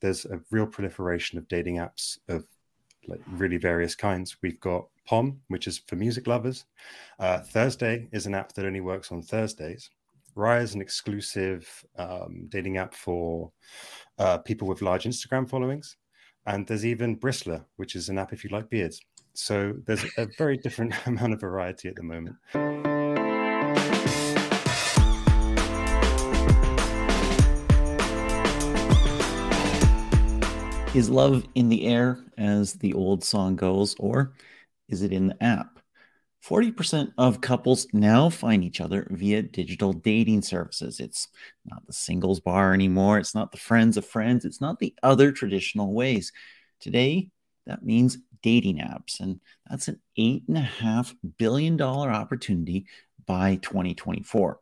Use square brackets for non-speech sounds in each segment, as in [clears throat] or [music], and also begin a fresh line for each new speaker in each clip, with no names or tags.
there's a real proliferation of dating apps of like really various kinds. We've got Pom, which is for music lovers. Uh, Thursday is an app that only works on Thursdays. Raya is an exclusive um, dating app for uh, people with large Instagram followings. And there's even Bristlr, which is an app if you like beards. So there's a very different [laughs] amount of variety at the moment.
Is love in the air, as the old song goes, or is it in the app? 40% of couples now find each other via digital dating services. It's not the singles bar anymore. It's not the friends of friends. It's not the other traditional ways. Today, that means dating apps. And that's an $8.5 billion opportunity by 2024.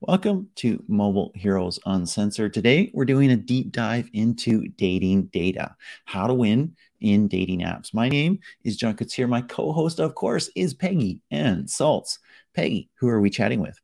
Welcome to Mobile Heroes Uncensored. Today, we're doing a deep dive into dating data, how to win in dating apps. My name is John Koetsier. My co host, of course, is Peggy Anne Salz. Peggy, who are we chatting with?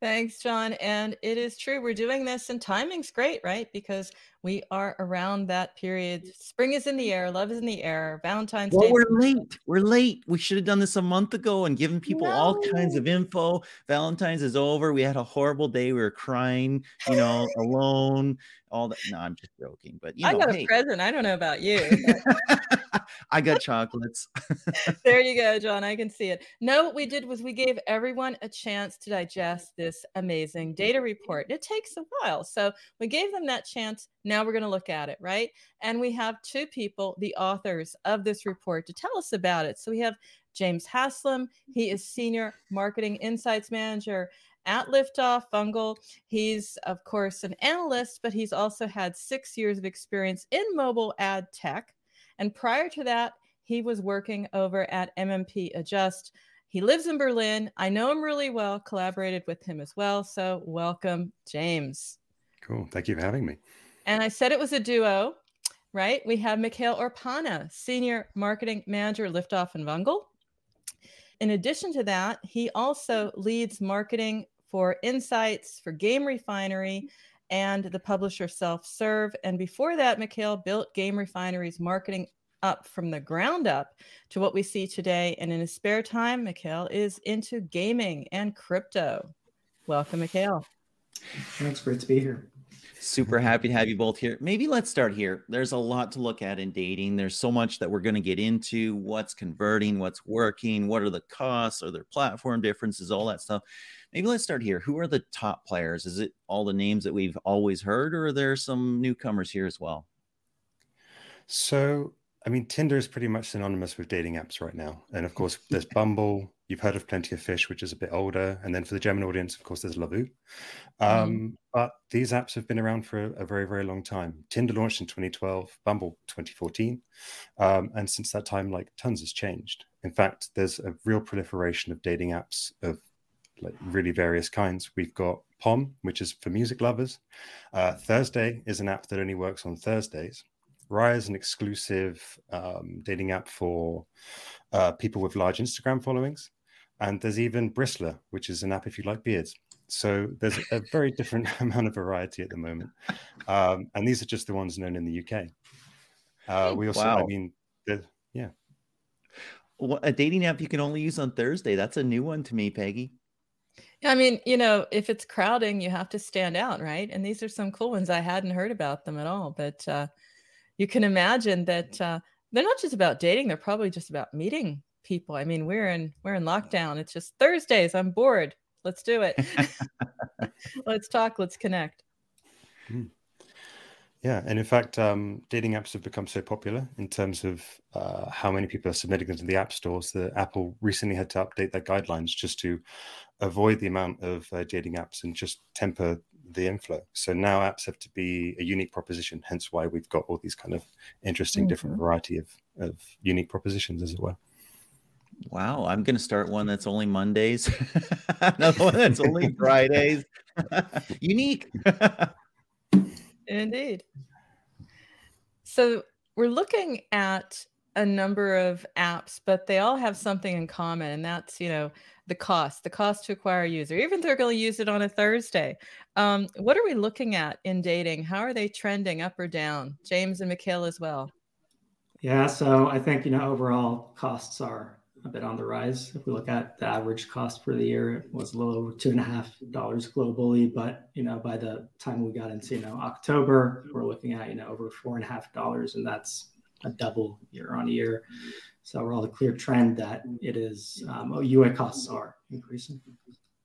Thanks, John. And it is true. We're doing this, and timing's great, right? Because we are around that period. Spring is in the air, love is in the air, Valentine's
well,
Day.
We're late. We're late. We should have done this a month ago and given people no. all kinds of info. Valentine's is over. We had a horrible day. We were crying, you know, alone all that. No, I'm just joking. But you know,
I got
hey.
a present. I don't know about you. [laughs]
I got chocolates. [laughs]
there you go, John. I can see it. No, what we did was we gave everyone a chance to digest this amazing data report. It takes a while. So we gave them that chance. Now we're going to look at it, right? And we have two people, the authors of this report, to tell us about it. So we have James Haslam. He is mm-hmm. Senior Marketing Insights Manager at Liftoff Vungle. He's, of course, an analyst, but he's also had six years of experience in mobile ad tech. And prior to that, he was working over at MMP Adjust. He lives in Berlin. I know him really well, collaborated with him as well. So, welcome, James.
Cool. Thank you for having me.
And I said it was a duo, right? We have Mikhail Orpana, Senior Marketing Manager, Liftoff and Vungle. In addition to that, he also leads marketing for Insights, for Game Refinery, and the publisher Self Serve. And before that, Mikhail built Game Refinery's marketing up from the ground up to what we see today. And in his spare time, Mikhail is into gaming and crypto. Welcome, Mikhail.
Thanks. Great to be here.
Super mm-hmm. happy to have you both here. Maybe let's start here. There's a lot to look at in dating. There's so much that we're going to get into what's converting, what's working, what are the costs, are there platform differences, all that stuff. Maybe let's start here. Who are the top players? Is it all the names that we've always heard, or are there some newcomers here as well?
So, I mean, Tinder is pretty much synonymous with dating apps right now. And of [laughs] course, there's Bumble, You've heard of Plenty of Fish, which is a bit older. And then for the German audience, of course, there's Lovoo. Um, mm. But these apps have been around for a, a, very, very long time. Tinder launched in 2012, Bumble 2014. Um, and since that time, like tons has changed. In fact, there's a real proliferation of dating apps of like really various kinds. We've got Pom, which is for music lovers. Uh, Thursday is an app that only works on Thursdays. Raya is an exclusive um, dating app for uh, people with large Instagram followings. And there's even Bristlr, which is an app if you like beards. So there's a [laughs] very different [laughs] amount of variety at the moment. Um, and these are just the ones known in the UK. Uh, we also, wow. I mean, yeah.
Well, a dating app you can only use on Thursday. That's a new one to me, Peggy.
I mean, you know, if it's crowding, you have to stand out, right? And these are some cool ones. I hadn't heard about them at all, but uh, you can imagine that uh, they're not just about dating; they're probably just about meeting people. I mean, we're in we're in lockdown. It's just Thursdays. I'm bored. Let's do it. [laughs] [laughs] let's talk. Let's connect.
Mm. Yeah, and in fact, um, dating apps have become so popular in terms of uh, how many people are submitting them to the app stores that Apple recently had to update their guidelines just to avoid the amount of uh, dating apps and just temper the inflow. So now apps have to be a unique proposition. Hence why we've got all these kind of interesting, mm-hmm. different variety of of unique propositions, as it were.
Wow, I'm going to start one that's only Mondays, [laughs] another one that's only [laughs] Fridays. [laughs] Unique.
Indeed. So we're looking at a number of apps, but they all have something in common, and that's you know the cost, the cost to acquire a user, even if they're going to use it on a Thursday. Um, what are we looking at in dating? How are they trending up or down? James and Mikhail as well.
Yeah, so I think you know overall costs are a bit on the rise. If we look at the average cost for the year, it was a little over two and a half dollars globally. But you know, by the time we got into you know October, we're looking at you know over four and a half dollars, and that's a double year on year. So we're all a clear trend that it is um, UA costs are increasing.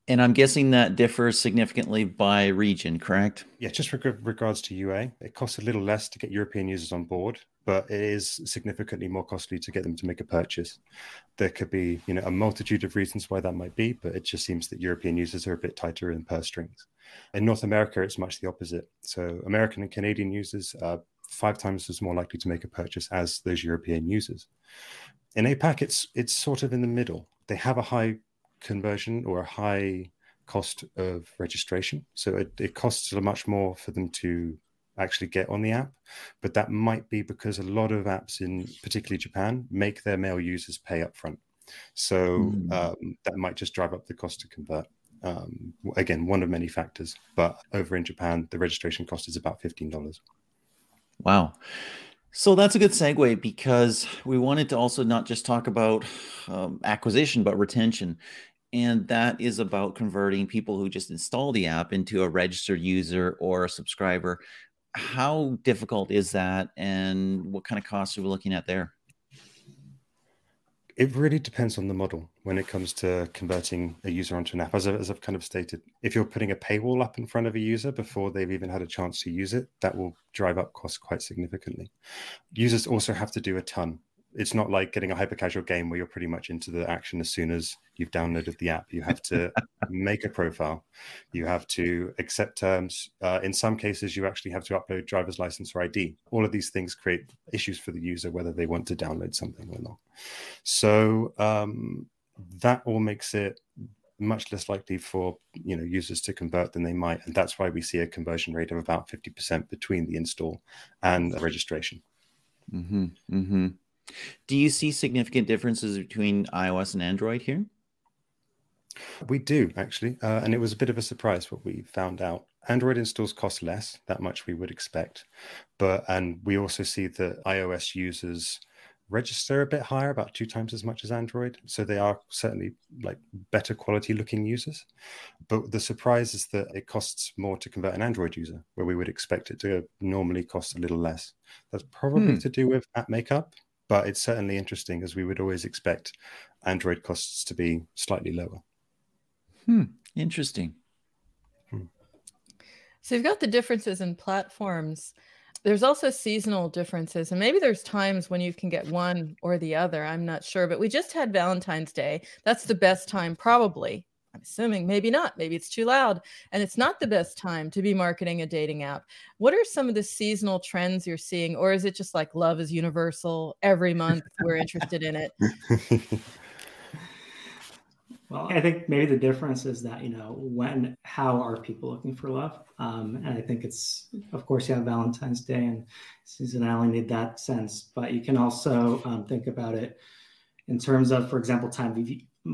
And I'm guessing that differs significantly by region, correct?
Yeah, just reg- regards to UA, it costs a little less to get European users on board, but it is significantly more costly to get them to make a purchase. There could be, you know, a multitude of reasons why that might be, but it just seems that European users are a bit tighter in purse strings. In North America, it's much the opposite. So American and Canadian users are five times as more likely to make a purchase as those European users. In APAC, it's it's sort of in the middle. They have a high conversion or a high cost of registration. So it, it costs a much more for them to actually get on the app. But that might be because a lot of apps in particularly Japan make their male users pay upfront. So mm. um, that might just drive up the cost to convert. Um, again, one of many factors. But over in Japan, the registration cost is about $15.
Wow. So that's a good segue because we wanted to also not just talk about um, acquisition, but retention. And that is about converting people who just install the app into a registered user or a subscriber. How difficult is that? And what kind of costs are we looking at there?
It really depends on the model when it comes to converting a user onto an app. As, I, as I've kind of stated, if you're putting a paywall up in front of a user before they've even had a chance to use it, that will drive up costs quite significantly. Users also have to do a ton it's not like getting a hyper casual game where you're pretty much into the action as soon as you've downloaded the app. You have to [laughs] make a profile, you have to accept terms. Uh, in some cases, you actually have to upload driver's license or ID. All of these things create issues for the user whether they want to download something or not. So um, that all makes it much less likely for you know users to convert than they might and that's why we see a conversion rate of about 50% between the install and the registration
mm-hmm, mm-hmm. Do you see significant differences between iOS and Android here?
We do actually, uh, and it was a bit of a surprise what we found out. Android installs cost less, that much we would expect, but and we also see that iOS users register a bit higher, about two times as much as Android. So they are certainly like better quality looking users. But the surprise is that it costs more to convert an Android user, where we would expect it to normally cost a little less. That's probably hmm. to do with app makeup but it's certainly interesting as we would always expect Android costs to be slightly lower.
Hmm. Interesting. Hmm.
So you've got the differences in platforms. There's also seasonal differences, and maybe there's times when you can get one or the other. I'm not sure, but we just had Valentine's Day. That's the best time, probably, I'm assuming maybe not. Maybe it's too loud and it's not the best time to be marketing a dating app. What are some of the seasonal trends you're seeing? Or is it just like love is universal? Every month we're interested in it.
Well, I think maybe the difference is that, you know, when, how are people looking for love? Um, and I think it's, of course, you have Valentine's Day and seasonality need that sense, but you can also um, think about it in terms of, for example, time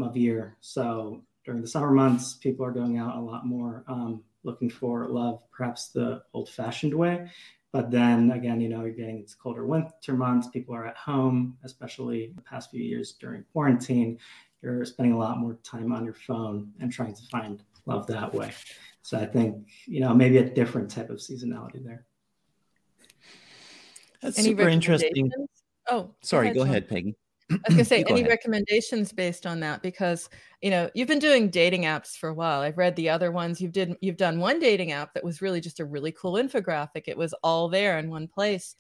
of year. So during the summer months, people are going out a lot more um, looking for love, perhaps the old fashioned way. But then again, you know, you're getting it's colder winter months, people are at home, especially the past few years during quarantine. You're spending a lot more time on your phone and trying to find love that way. So I think, you know, maybe a different type of seasonality there.
That's Any super interesting.
Oh,
sorry, go ahead, go ahead Peggy.
I was gonna [clears throat] say any ahead. recommendations based on that because you know you've been doing dating apps for a while. I've read the other ones. You've did you've done one dating app that was really just a really cool infographic. It was all there in one place.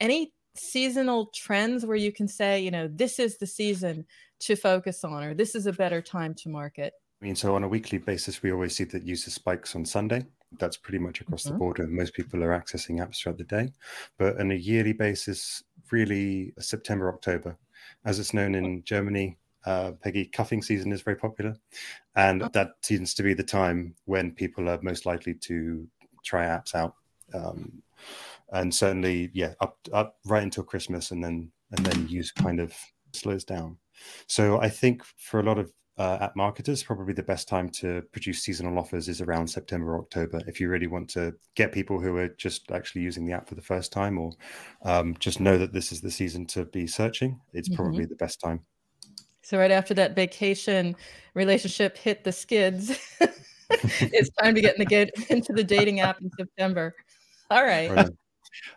Any seasonal trends where you can say, you know, this is the season to focus on, or this is a better time to market?
I mean, so on a weekly basis, we always see that user spikes on Sunday. That's pretty much across mm-hmm. the board, and most people are accessing apps throughout the day. But on a yearly basis, really September, October as it's known in Germany. Uh, Peggy, cuffing season is very popular, and that seems to be the time when people are most likely to try apps out. Um, and certainly, yeah, up up right until Christmas, and then and then use kind of slows down. So I think for a lot of uh, app marketers, probably the best time to produce seasonal offers is around September or October. If you really want to get people who are just actually using the app for the first time or um, just know that this is the season to be searching, it's mm-hmm. probably the best time.
So, right after that vacation relationship hit the skids, [laughs] it's time to get, in the, get [laughs] into the dating app in September. All right.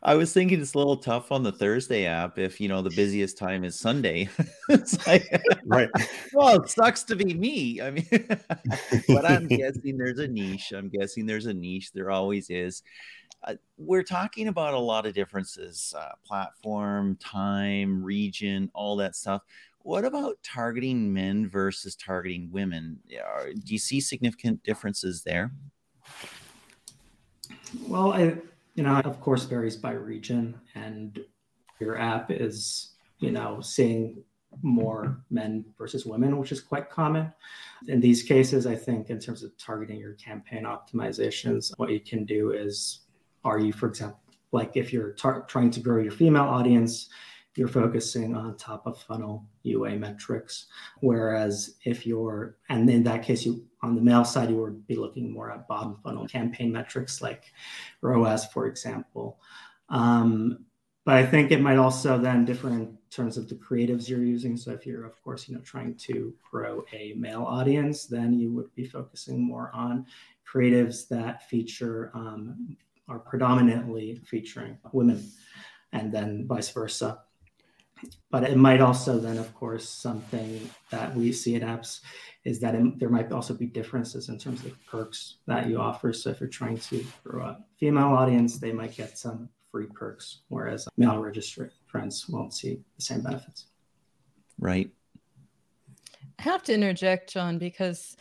Right.
I was thinking it's a little tough on the Thursday app if you know the busiest time is Sunday. [laughs]
like, right. [laughs]
Well, it sucks to be me. I mean, [laughs] but I'm guessing there's a niche. I'm guessing there's a niche. There always is. Uh, we're talking about a lot of differences: uh, platform, time, region, all that stuff. What about targeting men versus targeting women? Do you see significant differences there?
Well, I you know, of course, varies by region, and your app is, you know, seeing more men versus women, which is quite common. In these cases, I think in terms of targeting your campaign optimizations, what you can do is, are you, for example, like if you're tar- trying to grow your female audience, you're focusing on top of funnel UA metrics. Whereas if you're, and in that case, you on the male side, you would be looking more at bottom funnel campaign metrics like ROAS, for example. Um, but I think it might also then differ in terms of the creatives you're using. So if you're, of course, you know, trying to grow a male audience, then you would be focusing more on creatives that feature um, are predominantly featuring women, and then vice versa but it might also then, of course, something that we see in apps is that it, there might also be differences in terms of perks that you offer. So if you're trying to grow a female audience, they might get some free perks, whereas male registered friends won't see the same benefits.
Right.
I have to interject, John, because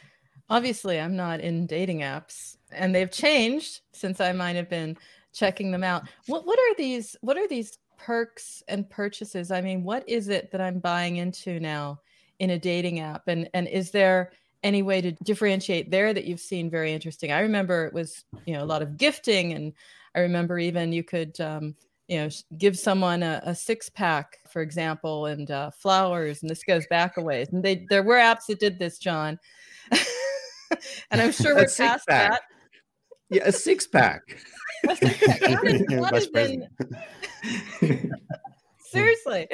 obviously I'm not in dating apps and they've changed since I might have been checking them out. What what are these what are these perks and purchases. I mean what is it that i'm buying into now in a dating app? And and is there any way to differentiate there that you've seen very interesting? I remember it was you know a lot of gifting and i remember even you could um, you know give someone a, a six pack for example and uh, flowers and this goes back a ways. And they there were apps that did this john. [laughs] And i'm sure we're past that
yeah a six pack [laughs] [laughs]
Seriously.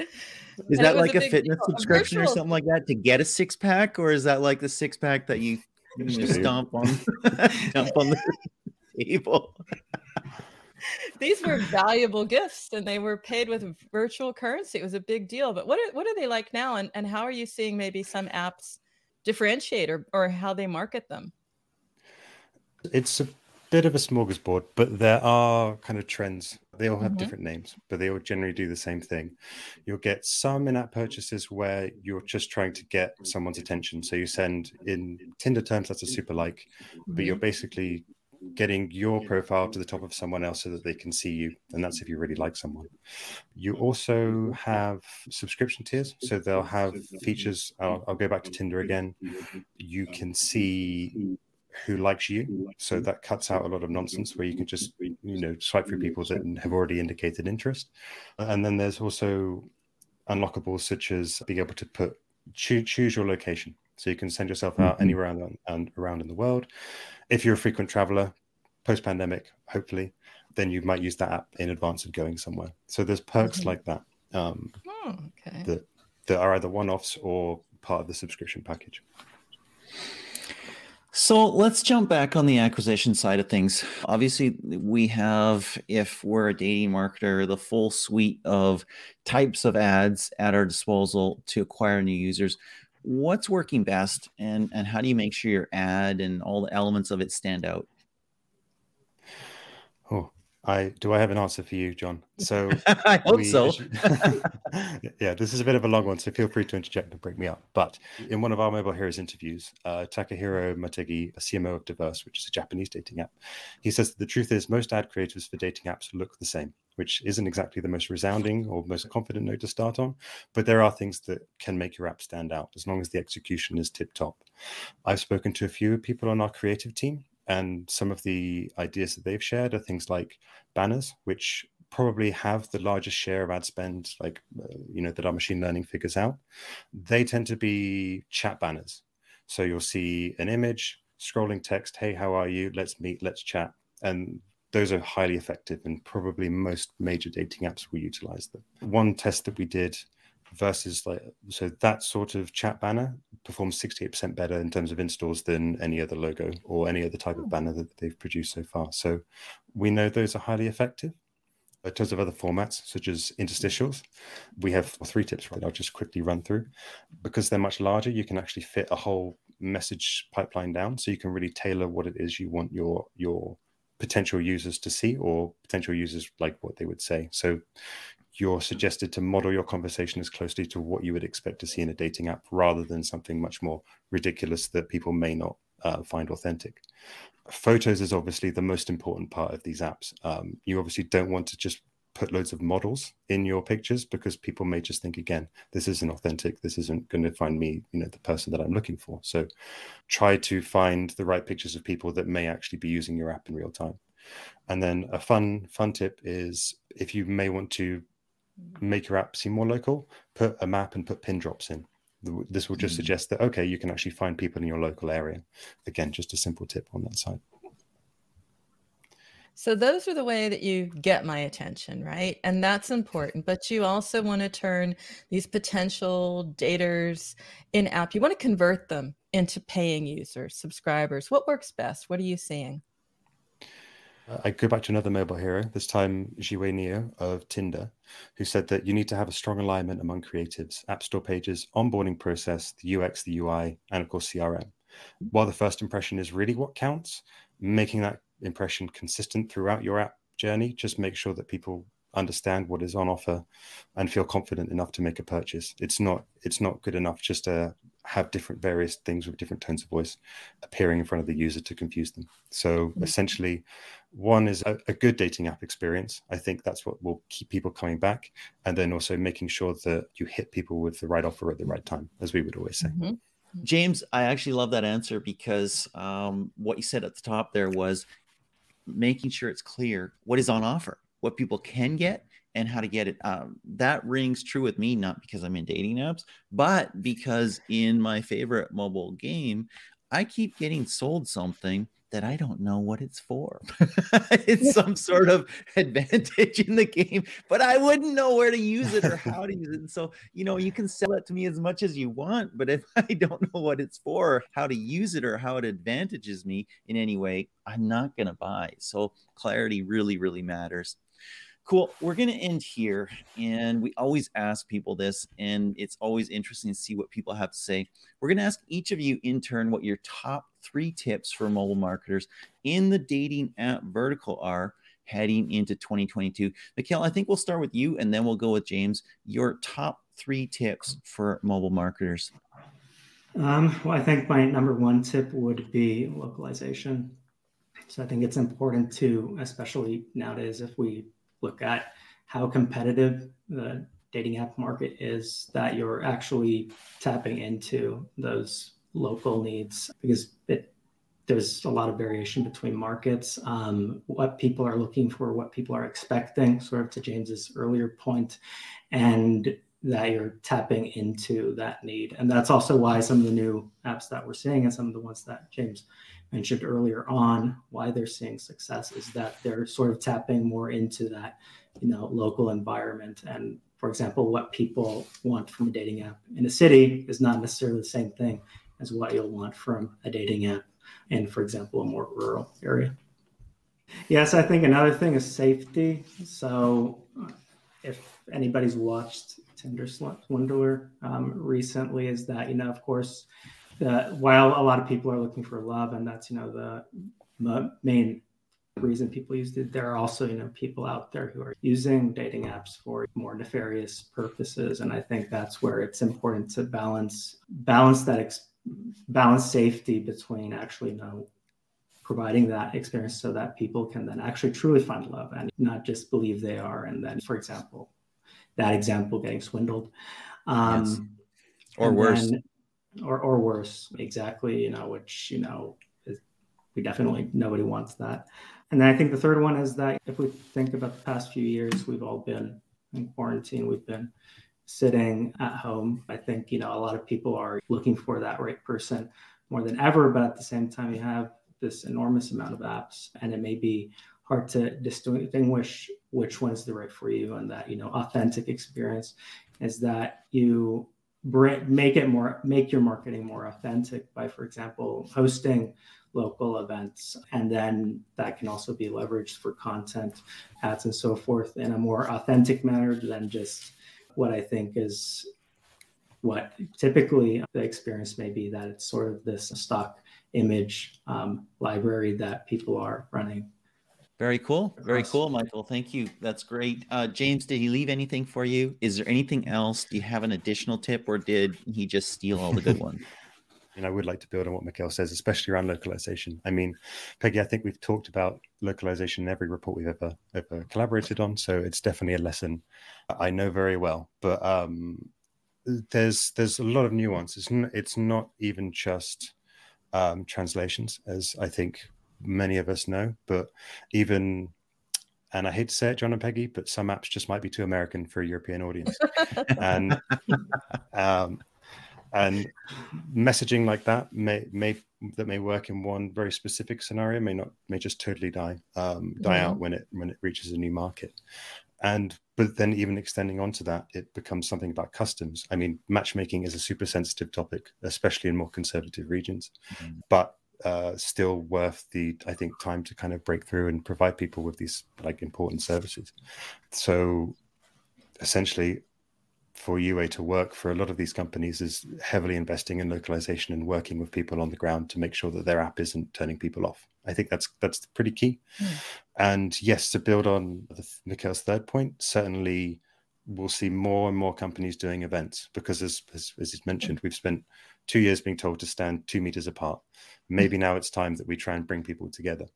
Is and that like a, a fitness deal. subscription or something like that to get a six pack, or is that like the six pack that you, you stomp on, [laughs] stomp on the table?
These were valuable gifts, and they were paid with virtual currency. It was a big deal. But what are, what are they like now, and, and how are you seeing maybe some apps differentiate or, or how they market them?
It's a bit of a smorgasbord, but there are kind of trends. They all have mm-hmm. different names, but they all generally do the same thing. You'll get some in app purchases where you're just trying to get someone's attention. So you send in Tinder terms, that's a super like, but you're mm-hmm. basically getting your profile to the top of someone else so that they can see you. And that's if you really like someone. You also have subscription tiers. So they'll have features. I'll, I'll go back to Tinder again. You can see who likes you. So that cuts out a lot of nonsense where you can just, you know, swipe through people that have already indicated interest. And then there's also unlockables such as being able to put choose, choose your location. So you can send yourself out mm-hmm. anywhere around, and around in the world. If you're a frequent traveler, post pandemic, hopefully, then you might use that app in advance of going somewhere. So there's perks mm-hmm. like that um, oh, okay. that, that are either one offs or part of the subscription package.
So let's jump back on the acquisition side of things. Obviously, we have, if we're a dating marketer, the full suite of types of ads at our disposal to acquire new users. What's working best, and, and how do you make sure your ad and all the elements of it stand out?
I do I have an answer for you, John. So [laughs]
I hope we, so. [laughs]
yeah, this is a bit of a long one, so feel free to interject and break me up. But in one of our Mobile Heroes interviews, uh, Takahiro Motegi, a CMO of Diverse, which is a Japanese dating app, he says that the truth is most ad creators for dating apps look the same, which isn't exactly the most resounding or most confident note to start on. But there are things that can make your app stand out as long as the execution is tip top. I've spoken to a few people on our creative team and some of the ideas that they've shared are things like banners, which probably have the largest share of ad spend, like, uh, you know, that our machine learning figures out. They tend to be chat banners. So you'll see an image, scrolling text, hey, how are you? Let's meet, let's chat. And those are highly effective and probably most major dating apps will utilize them. One test that we did versus like so that sort of chat banner performs 68% better in terms of installs than any other logo or any other type of hmm. banner that they've produced so far. So we know those are highly effective. In terms of other formats, such as interstitials, we have three tips right I'll just quickly run through. Because they're much larger, you can actually fit a whole message pipeline down. So you can really tailor what it is you want your your potential users to see or potential users like what they would say. So you're suggested to model your conversation as closely to what you would expect to see in a dating app rather than something much more ridiculous that people may not uh, find authentic. Photos is obviously the most important part of these apps. Um, you obviously don't want to just put loads of models in your pictures because people may just think again this isn't authentic this isn't going to find me you know the person that i'm looking for so try to find the right pictures of people that may actually be using your app in real time and then a fun fun tip is if you may want to make your app seem more local, put a map and put pin drops in. This will just mm. suggest that, okay, you can actually find people in your local area. Again, just a simple tip on that side.
So those are the way that you get my attention, right? And that's important. But you also want to turn these potential daters in app, you want to convert them into paying users, subscribers. What works best? What are you seeing?
Uh, I go back to another mobile hero, this time Jiwei Neo of Tinder, who said that you need to have a strong alignment among creatives, app store pages, onboarding process, the UX, the UI, and of course CRM. While the first impression is really what counts, making that impression consistent throughout your app journey, just make sure that people understand what is on offer and feel confident enough to make a purchase. It's not it's not good enough just to have different various things with different tones of voice appearing in front of the user to confuse them. So mm-hmm. essentially, one is a, a, good dating app experience. I think that's what will keep people coming back, and then also making sure that you hit people with the right offer at the right time, as we would always say. Mm-hmm.
James, I actually love that answer because um, what you said at the top there was making sure it's clear what is on offer, what people can get, and how to get it. Um, that rings true with me, not because I'm in dating apps, but because in my favorite mobile game, I keep getting sold something that I don't know what it's for. [laughs] it's some sort of [laughs] advantage in the game, but I wouldn't know where to use it or [laughs] how to use it. And so, you know, you can sell it to me as much as you want, but if I don't know what it's for, how to use it, or how it advantages me in any way, I'm not going to buy. So, clarity really, really matters. Cool. We're going to end here. And we always ask people this, and it's always interesting to see what people have to say. We're going to ask each of you in turn what your top three tips for mobile marketers in the dating app vertical are heading into 2022. Mikkel, I think we'll start with you and then we'll go with James. Your top three tips for mobile marketers.
Um, well, I think my number one tip would be localization. So I think it's important to, especially nowadays, if we look at how competitive the dating app market is that you're actually tapping into those local needs because it there's a lot of variation between markets. Um, what people are looking for what people are expecting sort of to james's earlier point and that you're tapping into that need. And that's also why some of the new apps that we're seeing and some of the ones that james mentioned earlier on why they're seeing success is that they're sort of tapping more into that you know local environment. And for example what people want from a dating app in a city is not necessarily the same thing as what you'll want from a dating app in for example a more rural area. Yes i think another thing is safety. So if anybody's watched tinder swindler um, recently is that you know of course that while a lot of people are looking for love, and that's you know the main reason people use it, there are also you know people out there who are using dating apps for more nefarious purposes, and I think that's where it's important to balance balance that ex- balance safety between actually you know providing that experience so that people can then actually truly find love and not just believe they are. And then for example that example getting swindled um, yes.
or worse. then,
or or worse exactly you know which you know is, we definitely nobody wants that and then i think the third one is that if we think about the past few years we've all been in quarantine we've been sitting at home i think you know a lot of people are looking for that right person more than ever. But at the same time, you have this enormous amount of apps, and it may be hard to distinguish which one's the right for you. And that you know, authentic experience is that you make it more make your marketing more authentic by, for example, hosting local events. And then that can also be leveraged for content, ads, and so forth in a more authentic manner than just what I think is what typically the experience may be that it's sort of this stock image um, library that people are running.
Very cool. Very cool, Michael. Thank you. That's great. Uh, James, did he leave anything for you? Is there anything else? Do you have an additional tip or did he just steal all the good ones? [laughs]
And I would like to build on what Mikhail says, especially around localization. I mean, Peggy, I think we've talked about localization in every report we've ever ever collaborated on, so it's definitely a lesson I know very well. But um, there's there's a lot of nuance. It's not, it's not even just um, translations, as I think many of us know, but even and I hate to say it, John and Peggy, but some apps just might be too American for a European audience. [laughs] and um, and messaging like that may may that may work in one very specific scenario may not may just totally die um, die out when it when it reaches a new market and but then even extending onto that it becomes something about customs i mean matchmaking is a super sensitive topic especially in more conservative regions mm-hmm. but uh, still worth the i think time to kind of break through and provide people with these like important services so essentially for UA to work for a lot of these companies is heavily investing in localization and working with people on the ground to make sure that their app isn't turning people off. I think that's that's pretty key. Mm. And yes, to build on the, Mikhail's third point, certainly we'll see more and more companies doing events because as as, as mentioned, we've spent two years being told to stand two meters apart. Maybe mm. now it's time that we try and bring people together.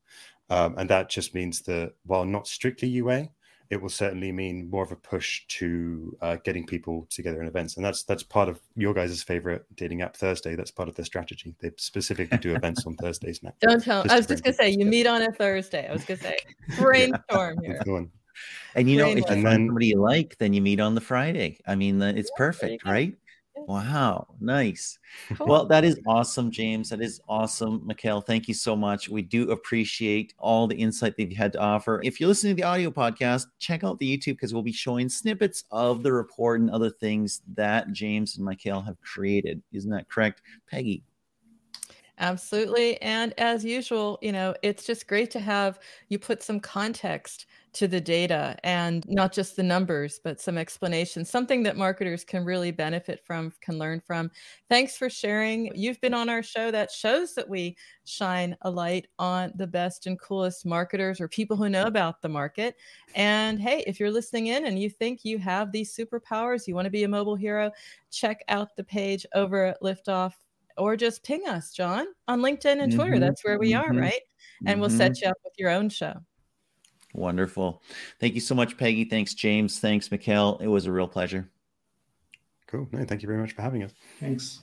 Um, and that just means that while not strictly UA, it will certainly mean more of a push to uh, getting people together in events, and that's that's part of your guys' favorite dating app Thursday. That's part of their strategy. They specifically do events on [laughs] Thursdays now.
Don't tell. I was just gonna say you meet on a Thursday. I was gonna say [laughs] brainstorm here.
And you know, if you find somebody you like, then you meet on the Friday. I mean, it's yeah, perfect, right? Wow, nice. Cool. Well, that is awesome, James. That is awesome. Mikhail, thank you so much. We do appreciate all the insight that you had to offer. If you're listening to the audio podcast, check out the YouTube because we'll be showing snippets of the report and other things that James and Mikhail have created. Isn't that correct, Peggy?
Absolutely. And as usual, you know, it's just great to have you put some context to the data and not just the numbers, but some explanation, something that marketers can really benefit from, can learn from. Thanks for sharing. You've been on our show that shows that we shine a light on the best and coolest marketers or people who know about the market. And hey, if you're listening in and you think you have these superpowers, you want to be a mobile hero, check out the page over at Liftoff or just ping us, John, on LinkedIn and Twitter. Mm-hmm. That's where we are, mm-hmm. right? And mm-hmm. we'll set you up with your own show.
Wonderful. Thank you so much, Peggy. Thanks, James. Thanks, Mikhail. It was a real pleasure.
Cool. No, thank you very much for having us.
Thanks.